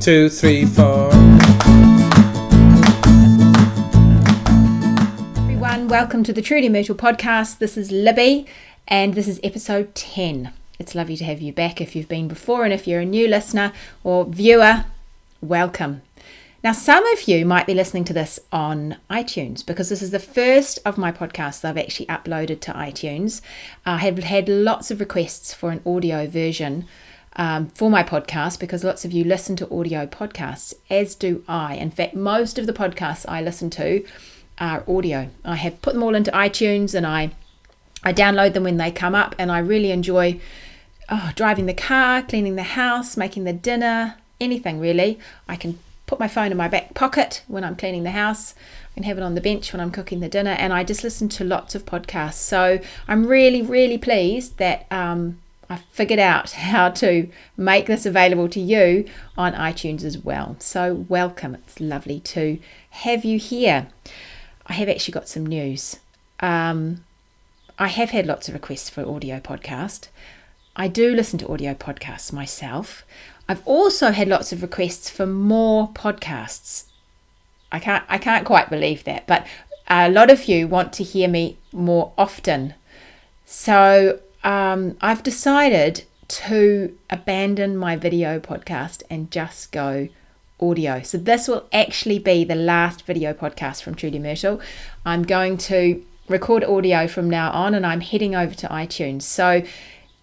two, three, four. Everyone, welcome to the Truly Myrtle podcast. This is Libby, and this is episode 10. It's lovely to have you back if you've been before, and if you're a new listener or viewer, welcome. Now, some of you might be listening to this on iTunes because this is the first of my podcasts I've actually uploaded to iTunes. I have had lots of requests for an audio version um, for my podcast because lots of you listen to audio podcasts, as do I. In fact, most of the podcasts I listen to are audio. I have put them all into iTunes and I I download them when they come up, and I really enjoy oh, driving the car, cleaning the house, making the dinner, anything really. I can put my phone in my back pocket when I'm cleaning the house. I can have it on the bench when I'm cooking the dinner, and I just listen to lots of podcasts. So I'm really, really pleased that um, I figured out how to make this available to you on iTunes as well. So welcome. It's lovely to have you here. I have actually got some news. Um, I have had lots of requests for audio podcast. I do listen to audio podcasts myself. I've also had lots of requests for more podcasts. I can't I can't quite believe that, but a lot of you want to hear me more often. So um, I've decided to abandon my video podcast and just go audio. So this will actually be the last video podcast from Truly Myrtle. I'm going to record audio from now on and I'm heading over to iTunes. So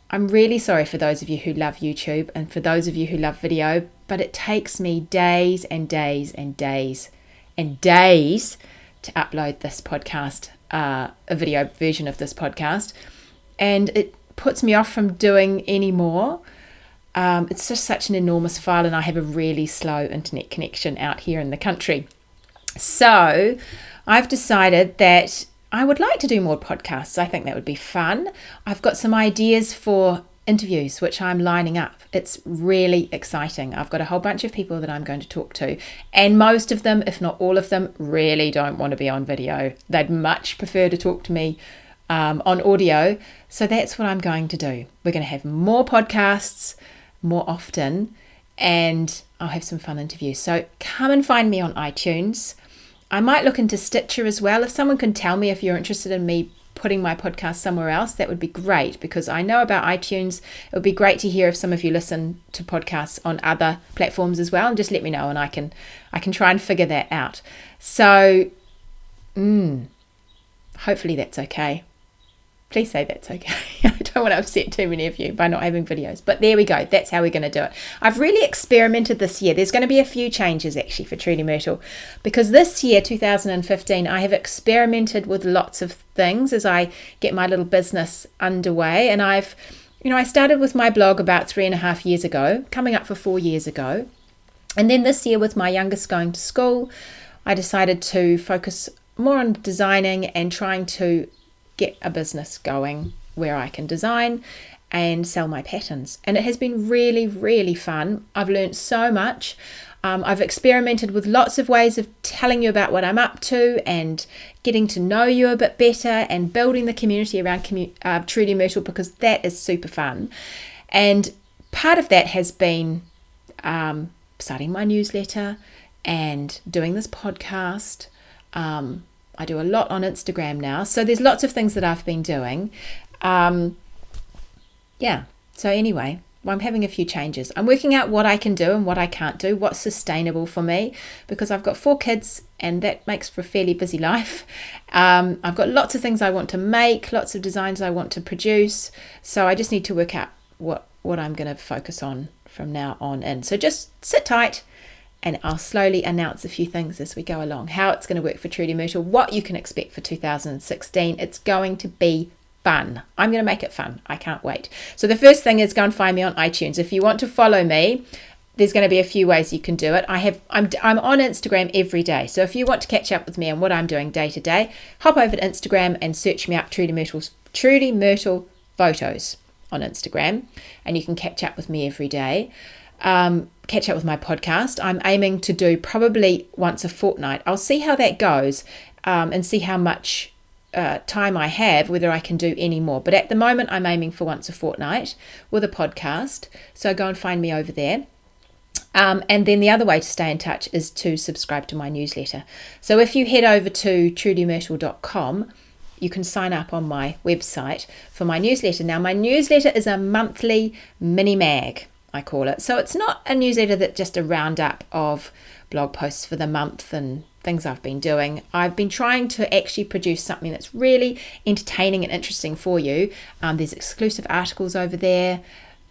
I'm really sorry for those of you who love YouTube and for those of you who love video, but it takes me days and days and days and days to upload this podcast, uh, a video version of this podcast. And it puts me off from doing any more. Um, it's just such an enormous file, and I have a really slow internet connection out here in the country. So I've decided that I would like to do more podcasts. I think that would be fun. I've got some ideas for interviews which I'm lining up. It's really exciting. I've got a whole bunch of people that I'm going to talk to, and most of them, if not all of them, really don't want to be on video. They'd much prefer to talk to me um, on audio. So that's what I'm going to do. We're going to have more podcasts more often, and I'll have some fun interviews. So come and find me on iTunes. I might look into Stitcher as well. If someone can tell me if you're interested in me putting my podcast somewhere else, that would be great because I know about iTunes. It would be great to hear if some of you listen to podcasts on other platforms as well, and just let me know, and I can I can try and figure that out. So, mm, hopefully that's okay please say that's okay. I don't want to upset too many of you by not having videos. But there we go. That's how we're going to do it. I've really experimented this year. There's going to be a few changes actually for Truly Myrtle because this year, 2015, I have experimented with lots of things as I get my little business underway. And I've, you know, I started with my blog about three and a half years ago, coming up for four years ago. And then this year, with my youngest going to school, I decided to focus more on designing and trying to get a business going where I can design and sell my patterns. And it has been really, really fun. I've learned so much. Um, I've experimented with lots of ways of telling you about what I'm up to and getting to know you a bit better and building the community around commu- uh, Truly Myrtle because that is super fun. And part of that has been um, starting my newsletter and doing this podcast. Um, I do a lot on Instagram now. So there's lots of things that I've been doing. Um, yeah. So anyway, I'm having a few changes. I'm working out what I can do and what I can't do, what's sustainable for me, because I've got four kids and that makes for a fairly busy life. Um, I've got lots of things I want to make, lots of designs I want to produce. So I just need to work out what, what I'm going to focus on from now on in. So just sit tight and I'll slowly announce a few things as we go along how it's going to work for Truly Myrtle, what you can expect for 2016. It's going to be fun. I'm going to make it fun. I can't wait. So, the first thing is go and find me on iTunes. If you want to follow me, there's going to be a few ways you can do it. I have I'm I'm on Instagram every day. So if you want to catch up with me and what I'm doing day to day, hop over to Instagram and search me up Truly Myrtle's Truly Myrtle photos on Instagram and you can catch up with me every day um, catch up with my podcast. I'm aiming to do probably once a fortnight. I'll see how that goes um, and see how much uh, time I have, whether I can do any more. But at the moment, I'm aiming for once a fortnight with a podcast. So go and find me over there. Um, and then the other way to stay in touch is to subscribe to my newsletter. So if you head over to trulymyrtle.com, you can sign up on my website for my newsletter. Now, my newsletter is a monthly mini mag, I call it. So it's not a newsletter that just a roundup of blog posts for the month and things I've been doing. I've been trying to actually produce something that's really entertaining and interesting for you. Um, there's exclusive articles over there.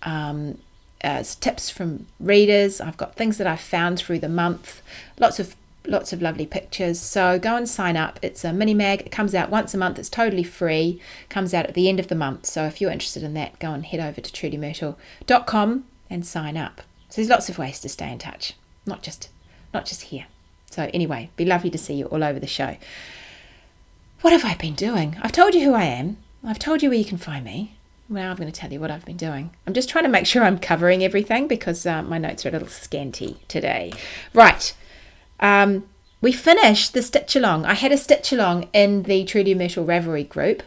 Um, uh, tips from readers. I've got things that I've found through the month. Lots of lots of lovely pictures. So go and sign up. It's a mini mag. It comes out once a month. It's totally free. Comes out at the end of the month. So if you're interested in that, go and head over to trulymyrtle.com and sign up. So there's lots of ways to stay in touch, not just not just here. So anyway, be lovely to see you all over the show. What have I been doing? I've told you who I am. I've told you where you can find me. Now I'm going to tell you what I've been doing. I'm just trying to make sure I'm covering everything because uh, my notes are a little scanty today. Right. Um, we finished the stitch along. I had a stitch along in the Truly Myrtle Ravelry group.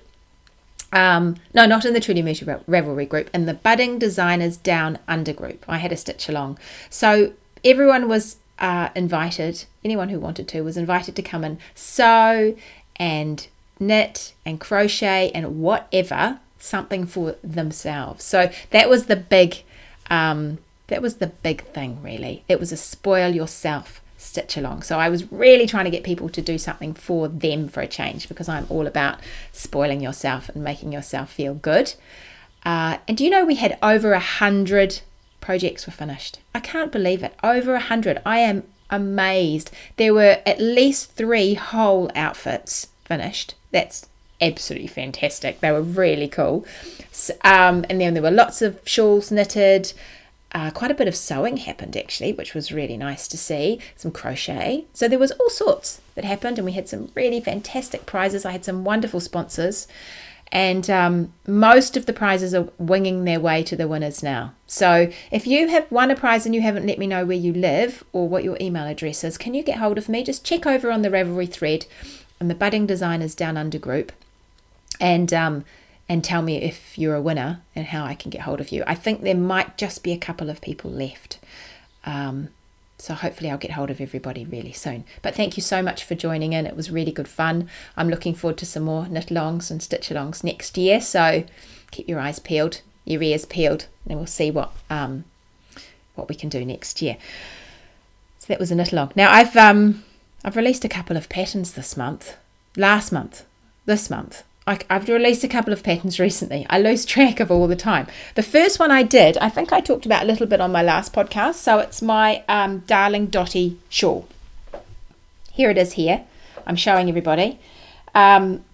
Um, no, not in the Truly Myrtle Ravelry group, in the Budding Designers Down Under group. I had a stitch along. So everyone was uh, invited, anyone who wanted to, was invited to come and sew and knit and crochet and whatever something for themselves. So that was the big, um, that was the big thing really. It was a spoil yourself stitch along. So I was really trying to get people to do something for them for a change because I'm all about spoiling yourself and making yourself feel good. Uh, and do you know we had over a hundred projects were finished? I can't believe it. Over a hundred. I am amazed. There were at least three whole outfits finished. That's absolutely fantastic. They were really cool. Um, and then there were lots of shawls knitted. Uh, quite a bit of sewing happened actually, which was really nice to see. Some crochet. So there was all sorts that happened, and we had some really fantastic prizes. I had some wonderful sponsors, and um, most of the prizes are winging their way to the winners now. So if you have won a prize and you haven't let me know where you live or what your email address is, can you get hold of me? Just check over on the Ravelry thread and the Budding Designers Down Under group and um, and tell me if you're a winner and how I can get hold of you. I think there might just be a couple of people left. Um, so hopefully I'll get hold of everybody really soon. But thank you so much for joining in. It was really good fun. I'm looking forward to some more knit alongs and stitch alongs next year. So keep your eyes peeled, your ears peeled, and we'll see what um, what we can do next year. So that was a knit along. Now I've um I've released a couple of patterns this month, last month, this month. I, have released a couple of patterns recently. I lose track of all the time. The first one I did, I think I talked about a little bit on my last podcast. So it's my um, Darling Dotty shawl. Here it is here. I'm showing everybody. Um,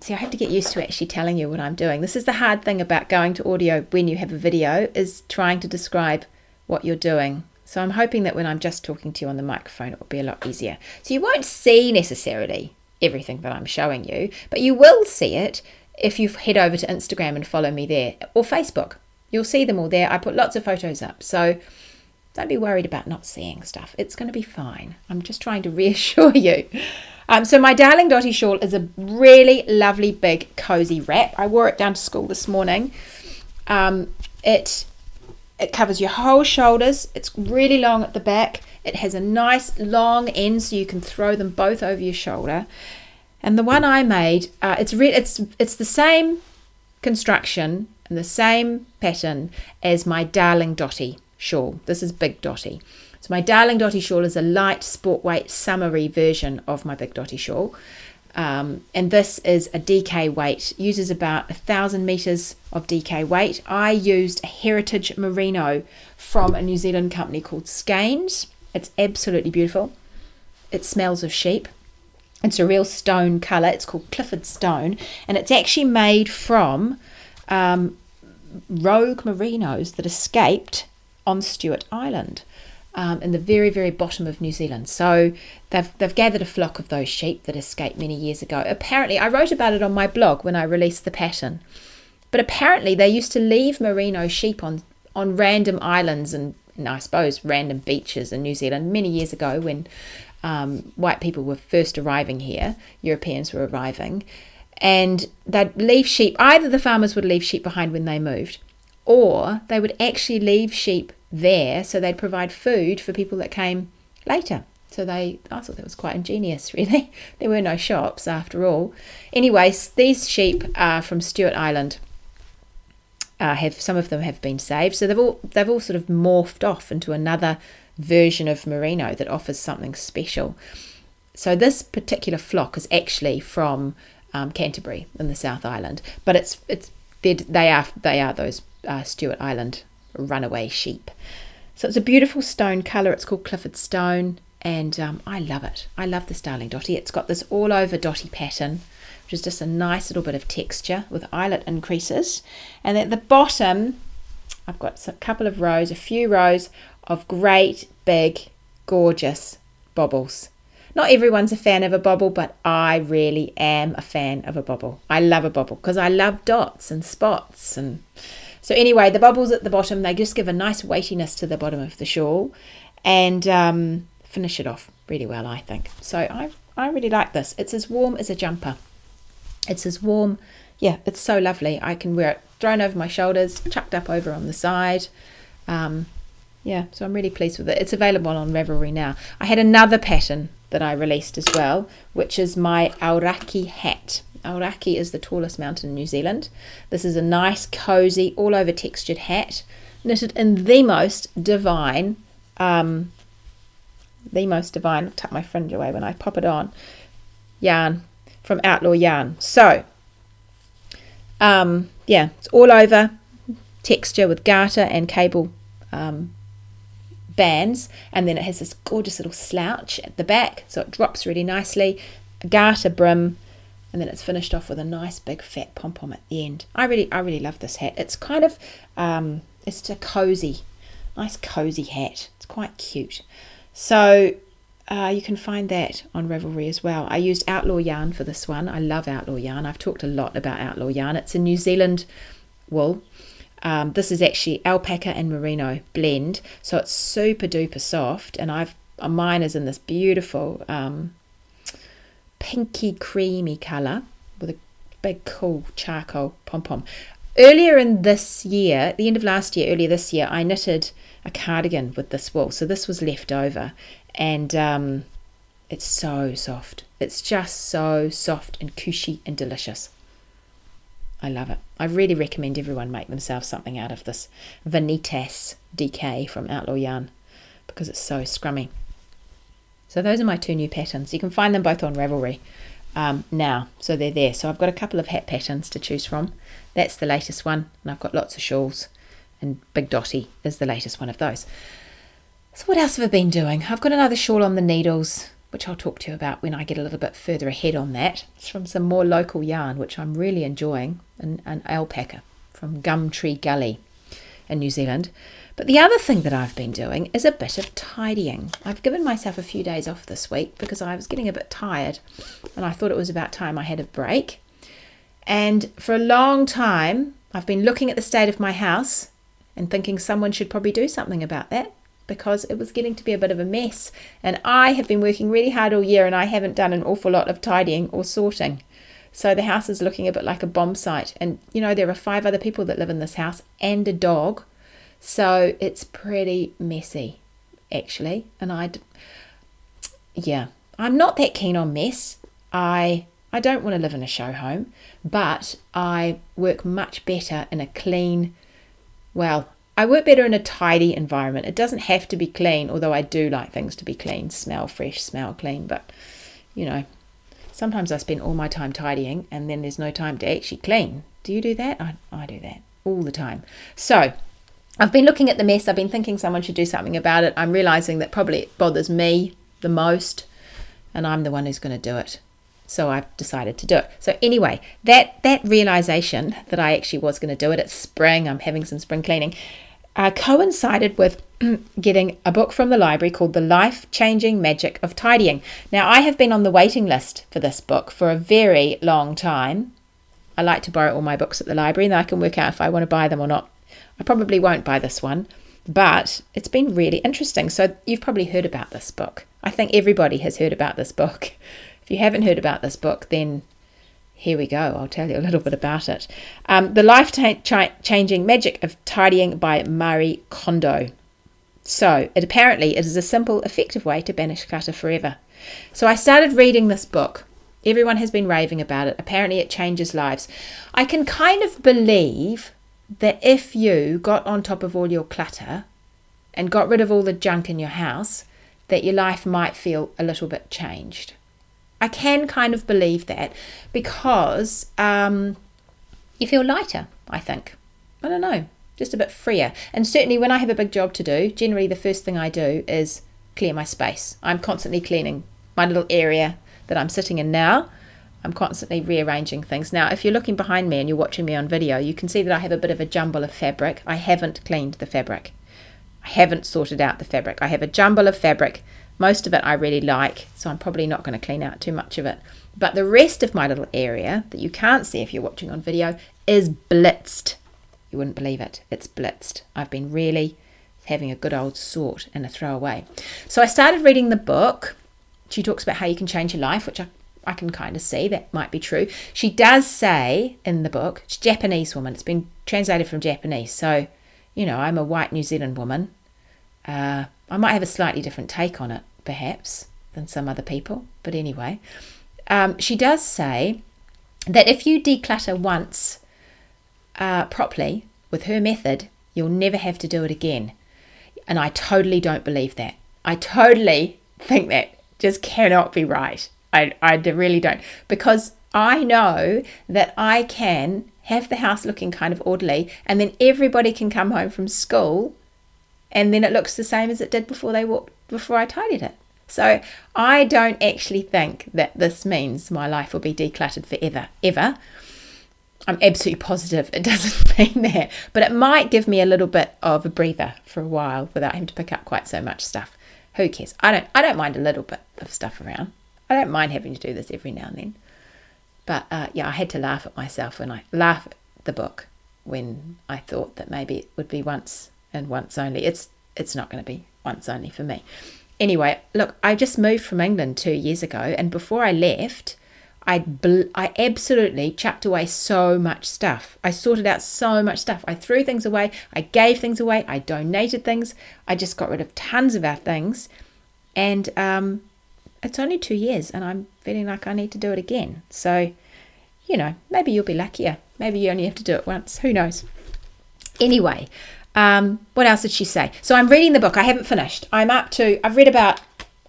see, I have to get used to actually telling you what I'm doing. This is the hard thing about going to audio when you have a video is trying to describe what you're doing. So I'm hoping that when I'm just talking to you on the microphone, it will be a lot easier. So you won't see necessarily everything that I'm showing you, but you will see it if you head over to Instagram and follow me there or Facebook. You'll see them all there. I put lots of photos up. So don't be worried about not seeing stuff. It's going to be fine. I'm just trying to reassure you. Um, so my darling Dotty shawl is a really lovely big cozy wrap. I wore it down to school this morning. Um, it it covers your whole shoulders. It's really long at the back. It has a nice long end so you can throw them both over your shoulder. And the one I made, uh, it's re- it's it's the same construction and the same pattern as my Darling Dotty shawl. This is Big Dotty. So my Darling Dotty shawl is a light sport weight summery version of my Big Dotty shawl. Um, and this is a DK weight, uses about a thousand meters of DK weight. I used a heritage merino from a New Zealand company called Skeinz. It's absolutely beautiful. It smells of sheep. It's a real stone colour. It's called Clifford Stone, and it's actually made from um, rogue merinos that escaped on Stewart Island um, in the very, very bottom of New Zealand. So they've, they've gathered a flock of those sheep that escaped many years ago. Apparently, I wrote about it on my blog when I released the pattern. But apparently, they used to leave merino sheep on, on random islands and, and I suppose random beaches in New Zealand many years ago when um, white people were first arriving here, Europeans were arriving, and they'd leave sheep. Either the farmers would leave sheep behind when they moved, or they would actually leave sheep there so they'd provide food for people that came later. So they, I thought that was quite ingenious, really. there were no shops after all. Anyways, these sheep are from Stewart Island. Uh, have some of them have been saved, so they've all they've all sort of morphed off into another version of merino that offers something special. So this particular flock is actually from um, Canterbury in the South Island, but it's it's they are they are those uh, Stewart Island runaway sheep. So it's a beautiful stone colour. It's called Clifford Stone and um, I love it. I love this Darling Dotty. It's got this all over dotty pattern, which is just a nice little bit of texture with eyelet increases. And at the bottom, I've got a couple of rows, a few rows of great, big, gorgeous bobbles. Not everyone's a fan of a bobble, but I really am a fan of a bobble. I love a bobble because I love dots and spots and so anyway, the bubbles at the bottom they just give a nice weightiness to the bottom of the shawl, and um, finish it off really well, I think. So I I really like this. It's as warm as a jumper. It's as warm. Yeah, it's so lovely. I can wear it thrown over my shoulders, chucked up over on the side. Um, yeah, so I'm really pleased with it. It's available on Ravelry now. I had another pattern that I released as well, which is my Aoraki hat. Aoraki is the tallest mountain in New Zealand. This is a nice, cozy, all over textured hat, knitted in the most divine um, the most divine. I'll tuck my fringe away when I pop it on. Yarn from Outlaw Yarn. So, um, yeah, it's all over texture with garter and cable um, bands, and then it has this gorgeous little slouch at the back, so it drops really nicely. A garter brim, and then it's finished off with a nice big fat pom pom at the end. I really, I really love this hat. It's kind of, um, it's a cozy, nice cozy hat. It's quite cute. So uh, you can find that on Ravelry as well. I used Outlaw Yarn for this one. I love Outlaw Yarn. I've talked a lot about Outlaw Yarn. It's a New Zealand wool. Um, this is actually alpaca and merino blend, so it's super duper soft. And I've uh, mine is in this beautiful um, pinky creamy color with a big cool charcoal pom pom. Earlier in this year, the end of last year, earlier this year, I knitted a cardigan with this wool. So this was left over, and um, it's so soft. It's just so soft and cushy and delicious. I love it. I really recommend everyone make themselves something out of this Vanitas DK from Outlaw Yarn because it's so scrummy. So those are my two new patterns. You can find them both on Ravelry um, now, so they're there. So I've got a couple of hat patterns to choose from. That's the latest one, and I've got lots of shawls and Big Dotty is the latest one of those. So, what else have I been doing? I've got another shawl on the needles, which I'll talk to you about when I get a little bit further ahead on that. It's from some more local yarn, which I'm really enjoying, an, an alpaca from Gumtree Gully in New Zealand. But the other thing that I've been doing is a bit of tidying. I've given myself a few days off this week because I was getting a bit tired and I thought it was about time I had a break. And for a long time, I've been looking at the state of my house and thinking someone should probably do something about that because it was getting to be a bit of a mess. And I have been working really hard all year and I haven't done an awful lot of tidying or sorting. So the house is looking a bit like a bomb site. And you know, there are five other people that live in this house and a dog. So it's pretty messy, actually. And I, yeah, I'm not that keen on mess. I I don't want to live in a show home, but I work much better in a clean, well, I work better in a tidy environment. It doesn't have to be clean, although I do like things to be clean, smell fresh, smell clean. But, you know, sometimes I spend all my time tidying and then there's no time to actually clean. Do you do that? I, I do that all the time. So, I've been looking at the mess. I've been thinking someone should do something about it. I'm realizing that probably it bothers me the most, and I'm the one who's going to do it. So I've decided to do it. So anyway, that that realization that I actually was going to do it. It's spring. I'm having some spring cleaning. Uh, coincided with getting a book from the library called The Life Changing Magic of Tidying. Now, I have been on the waiting list for this book for a very long time. I like to borrow all my books at the library and I can work out if I want to buy them or not. I probably won't buy this one, but it's been really interesting. So, you've probably heard about this book. I think everybody has heard about this book. If you haven't heard about this book, then here we go. I'll tell you a little bit about it. Um, the Life Changing Magic of Tidying by Marie Kondo. So, it apparently it is a simple, effective way to banish clutter forever. So, I started reading this book. Everyone has been raving about it. Apparently, it changes lives. I can kind of believe that if you got on top of all your clutter and got rid of all the junk in your house, that your life might feel a little bit changed. I can kind of believe that because um, you feel lighter, I think. I don't know, just a bit freer. And certainly when I have a big job to do, generally the first thing I do is clear my space. I'm constantly cleaning my little area that I'm sitting in now. I'm constantly rearranging things. Now, if you're looking behind me and you're watching me on video, you can see that I have a bit of a jumble of fabric. I haven't cleaned the fabric. I haven't sorted out the fabric. I have a jumble of fabric most of it I really like, so I'm probably not going to clean out too much of it. But the rest of my little area that you can't see if you're watching on video is blitzed. You wouldn't believe it. It's blitzed. I've been really having a good old sort and a throwaway. So I started reading the book. She talks about how you can change your life, which I, I can kind of see that might be true. She does say in the book, it's Japanese woman, it's been translated from Japanese. So, you know, I'm a white New Zealand woman. Uh, I might have a slightly different take on it perhaps, than some other people. But anyway, um, she does say that if you declutter once uh, properly with her method, you'll never have to do it again. And I totally don't believe that. I totally think that just cannot be right. I, I really don't. Because I know that I can have the house looking kind of orderly and then everybody can come home from school and then it looks the same as it did before they walked before I tidied it. So I don't actually think that this means my life will be decluttered forever, ever. I'm absolutely positive it doesn't mean that, but it might give me a little bit of a breather for a while without having to pick up quite so much stuff. Who cares? I don't. I don't mind a little bit of stuff around. I don't mind having to do this every now and then. But uh, yeah, I had to laugh at myself when I laugh at the book when I thought that maybe it would be once and once only. It's it's not going to be once only for me. Anyway, look, I just moved from England two years ago, and before I left, I bl- I absolutely chucked away so much stuff. I sorted out so much stuff. I threw things away. I gave things away. I donated things. I just got rid of tons of our things, and um, it's only two years, and I'm feeling like I need to do it again. So, you know, maybe you'll be luckier. Maybe you only have to do it once. Who knows? Anyway, um, what else did she say? So I'm reading the book. I haven't finished. I'm up to, I've read about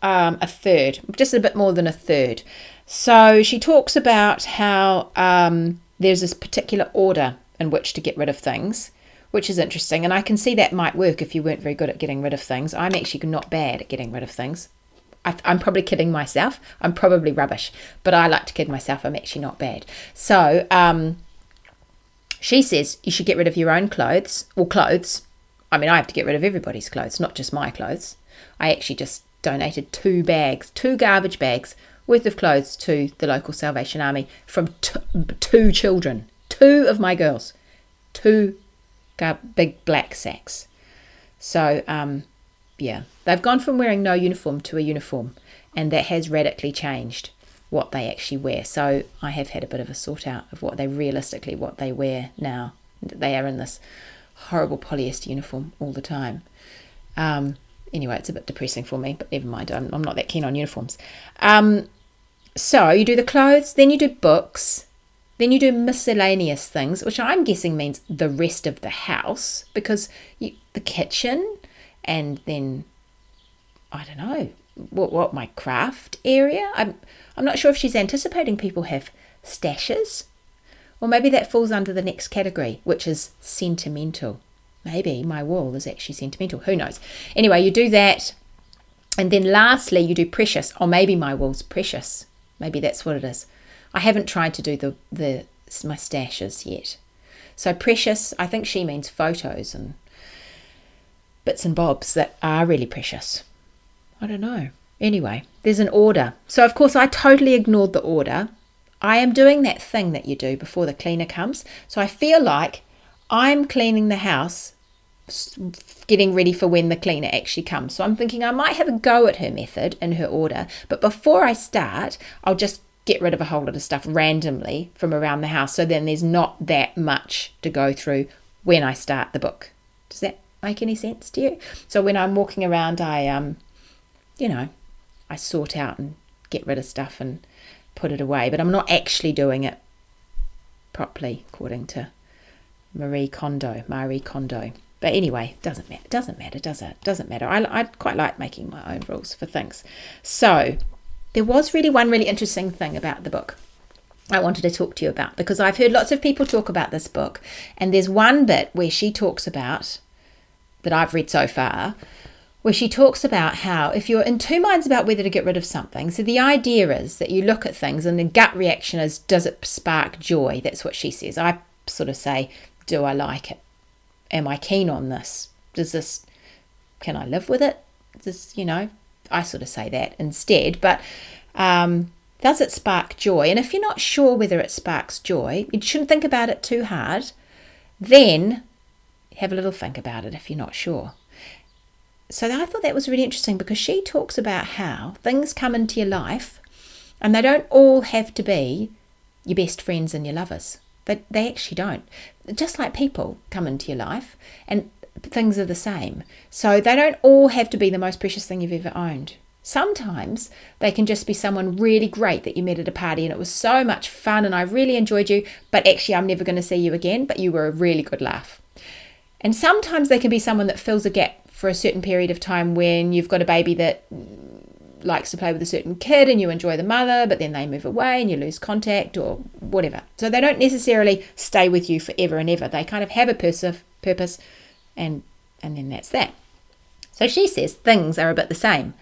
um, a third, just a bit more than a third. So she talks about how um, there's this particular order in which to get rid of things, which is interesting. And I can see that might work if you weren't very good at getting rid of things. I'm actually not bad at getting rid of things. I, am probably kidding myself. I'm probably rubbish, but I like to kid myself. I'm actually not bad. So, um, she says you should get rid of your own clothes or clothes. I mean, I have to get rid of everybody's clothes, not just my clothes. I actually just donated two bags, two garbage bags worth of clothes to the local Salvation Army from t- two children, two of my girls, two gar- big black sacks. So, um, yeah, they've gone from wearing no uniform to a uniform, and that has radically changed what they actually wear. So I have had a bit of a sort out of what they realistically what they wear now. They are in this horrible polyester uniform all the time. Um, anyway, it's a bit depressing for me, but never mind. I'm, I'm not that keen on uniforms. Um, so you do the clothes, then you do books, then you do miscellaneous things, which I'm guessing means the rest of the house because you, the kitchen and then I don't know what what my craft area. I'm I'm not sure if she's anticipating people have stashes. Or maybe that falls under the next category, which is sentimental. Maybe my wall is actually sentimental. Who knows? Anyway, you do that. And then lastly, you do precious. Or maybe my wall's precious. Maybe that's what it is. I haven't tried to do the, the my stashes yet. So precious, I think she means photos and bits and bobs that are really precious. I don't know. Anyway, there's an order. So, of course, I totally ignored the order. I am doing that thing that you do before the cleaner comes. So, I feel like I'm cleaning the house, getting ready for when the cleaner actually comes. So, I'm thinking I might have a go at her method and her order. But before I start, I'll just get rid of a whole lot of stuff randomly from around the house. So then there's not that much to go through when I start the book. Does that make any sense to you? So when I'm walking around, I um, you know, I sort out and get rid of stuff and put it away, but I'm not actually doing it properly, according to Marie Kondo. Marie Kondo. But anyway, doesn't matter. Doesn't matter, does it? Doesn't matter. I, I quite like making my own rules for things. So there was really one really interesting thing about the book. I wanted to talk to you about because I've heard lots of people talk about this book, and there's one bit where she talks about that I've read so far where she talks about how if you're in two minds about whether to get rid of something, so the idea is that you look at things and the gut reaction is, does it spark joy? That's what she says. I sort of say, do I like it? Am I keen on this? Does this, can I live with it? Does, you know, I sort of say that instead. But um, does it spark joy? And if you're not sure whether it sparks joy, you shouldn't think about it too hard. Then have a little think about it if you're not sure. So I thought that was really interesting because she talks about how things come into your life and they don't all have to be your best friends and your lovers. But they actually don't. Just like people come into your life and things are the same. So they don't all have to be the most precious thing you've ever owned. Sometimes they can just be someone really great that you met at a party and it was so much fun and I really enjoyed you, but actually I'm never going to see you again, but you were a really good laugh. And sometimes they can be someone that fills a gap for a certain period of time when you've got a baby that likes to play with a certain kid and you enjoy the mother, but then they move away and you lose contact or whatever. So they don't necessarily stay with you forever and ever. They kind of have a pers- purpose and and then that's that. So she says things are a bit the same.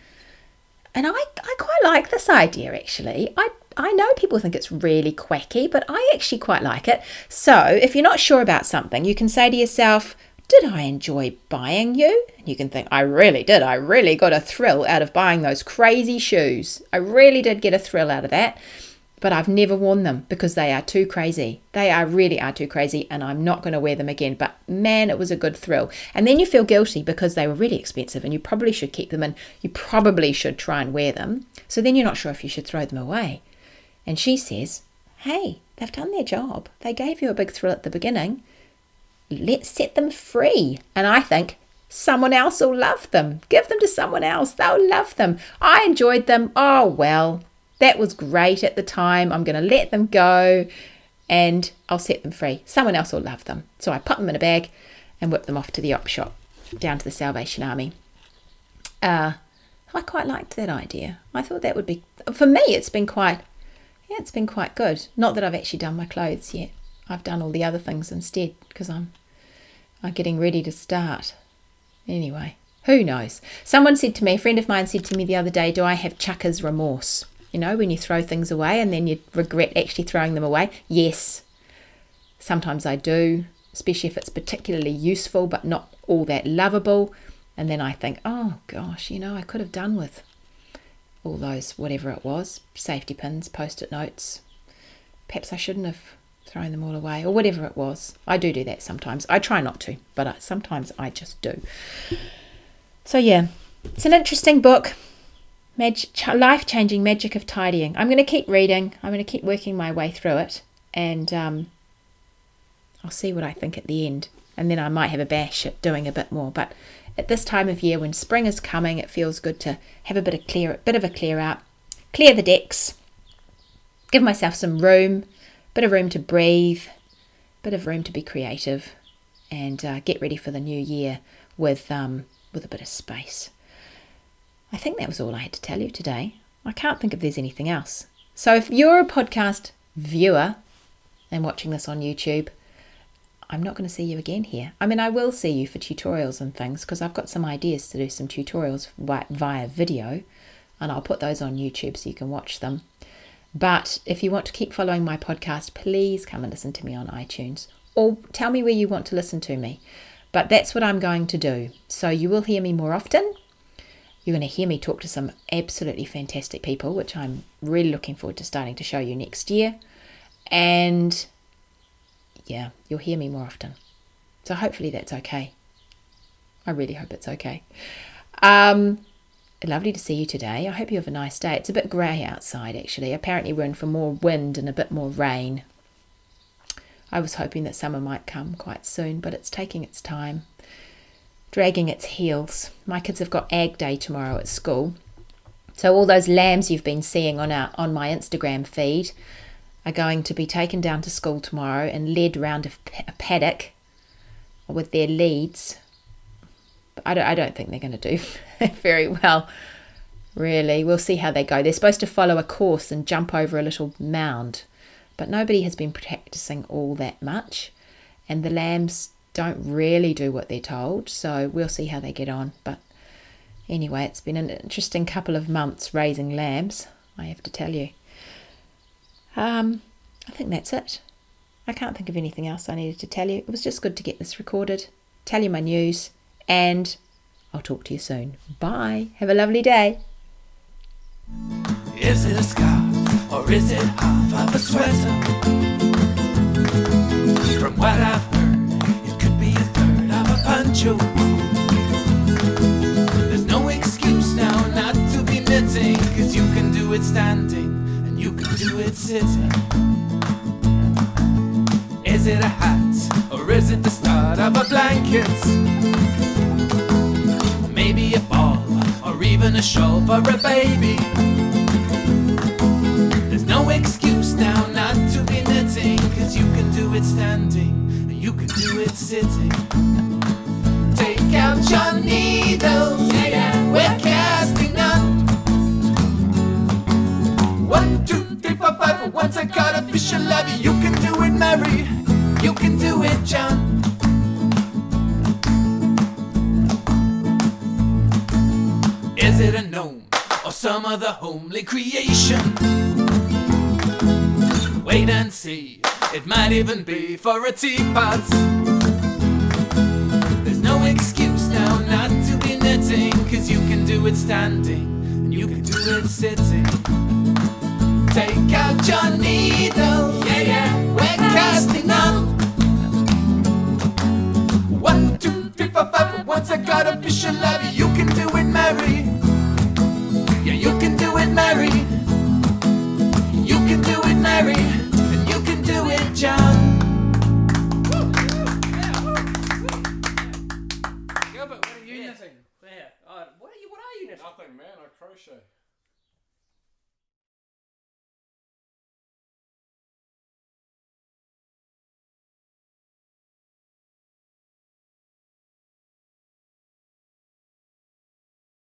And I, I quite like this idea actually. I I know people think it's really quacky, but I actually quite like it. So, if you're not sure about something, you can say to yourself, Did I enjoy buying you? And you can think, I really did. I really got a thrill out of buying those crazy shoes. I really did get a thrill out of that. But I've never worn them because they are too crazy. They are really are too crazy, and I'm not going to wear them again. But man, it was a good thrill. And then you feel guilty because they were really expensive and you probably should keep them and you probably should try and wear them. So then you're not sure if you should throw them away. And she says, Hey, they've done their job. They gave you a big thrill at the beginning. Let's set them free. And I think someone else will love them. Give them to someone else. They'll love them. I enjoyed them. Oh, well, that was great at the time. I'm going to let them go and I'll set them free. Someone else will love them. So I put them in a bag and whip them off to the op shop down to the Salvation Army. Uh, I quite liked that idea. I thought that would be, for me, it's been quite yeah, it's been quite good. Not that I've actually done my clothes yet. I've done all the other things instead because I'm I'm getting ready to start. Anyway, who knows? Someone said to me, a friend of mine said to me the other day, "Do I have chucker's remorse?" You know, when you throw things away and then you regret actually throwing them away. Yes, sometimes I do, especially if it's particularly useful but not all that lovable. And then I think, oh gosh, you know, I could have done with all those, whatever it was, safety pins, post it notes. Perhaps I shouldn't have thrown them all away or whatever it was. I do do that sometimes. I try not to, but sometimes I just do. So, yeah, it's an interesting book. Mag- life changing magic of tidying. I'm going to keep reading, I'm going to keep working my way through it, and um, I'll see what I think at the end. And then I might have a bash at doing a bit more. But at this time of year when spring is coming, it feels good to have a bit of clear, bit of a clear out, clear the decks, give myself some room, bit of room to breathe, bit of room to be creative, and uh, get ready for the new year with um, with a bit of space. I think that was all I had to tell you today. I can't think if there's anything else. So if you're a podcast viewer and watching this on YouTube, I'm not going to see you again here. I mean, I will see you for tutorials and things because I've got some ideas to do some tutorials via video and I'll put those on YouTube so you can watch them. But if you want to keep following my podcast, please come and listen to me on iTunes or tell me where you want to listen to me. But that's what I'm going to do. So you will hear me more often. You're going to hear me talk to some absolutely fantastic people, which I'm really looking forward to starting to show you next year. And yeah, you'll hear me more often. So hopefully that's okay. I really hope it's okay. Um, lovely to see you today. I hope you have a nice day. It's a bit grey outside actually. Apparently we're in for more wind and a bit more rain. I was hoping that summer might come quite soon, but it's taking its time. dragging its heels. My kids have got ag day tomorrow at school. So all those lambs you've been seeing on our on my Instagram feed are going to be taken down to school tomorrow and led round a, a paddock with their leads. I don't, I don't think they're going to do very well, really. We'll see how they go. They're supposed to follow a course and jump over a little mound, but nobody has been practicing all that much, and the lambs don't really do what they're told, so we'll see how they get on. But anyway, it's been an interesting couple of months raising lambs, I have to tell you. Um, I think that's it. I can't think of anything else I needed to tell you. It was just good to get this recorded, tell you my news, and I'll talk to you soon. Bye. Have a lovely day. Is it a scarf or is it half of a sweater? From what I've heard, it could be a third of a poncho. There's no excuse now not to be knitting, cause you can do it standing and you can do it sitting. Is it a hat or is it the start of a blanket? Even a shawl for a baby. There's no excuse now not to be knitting, cause you can do it standing and you can do it sitting. Take out your needles, we're casting on. One, two, three, four, five. Once I got a official love you, you can do it, Mary. You can do it, John. Some other homely creation? Wait and see, it might even be for a teapot. There's no excuse now not to be knitting, cause you can do it standing and you can do it sitting. Take out your needle, yeah, yeah, we're casting on. One, two, three, four, five. Once I got a official love, you can do it, Mary. Mary. You can do it, Mary. And you can do it, John. Gilbert, what are you knitting? There. Oh, what are you? What are you knitting? Nothing, man. I crochet.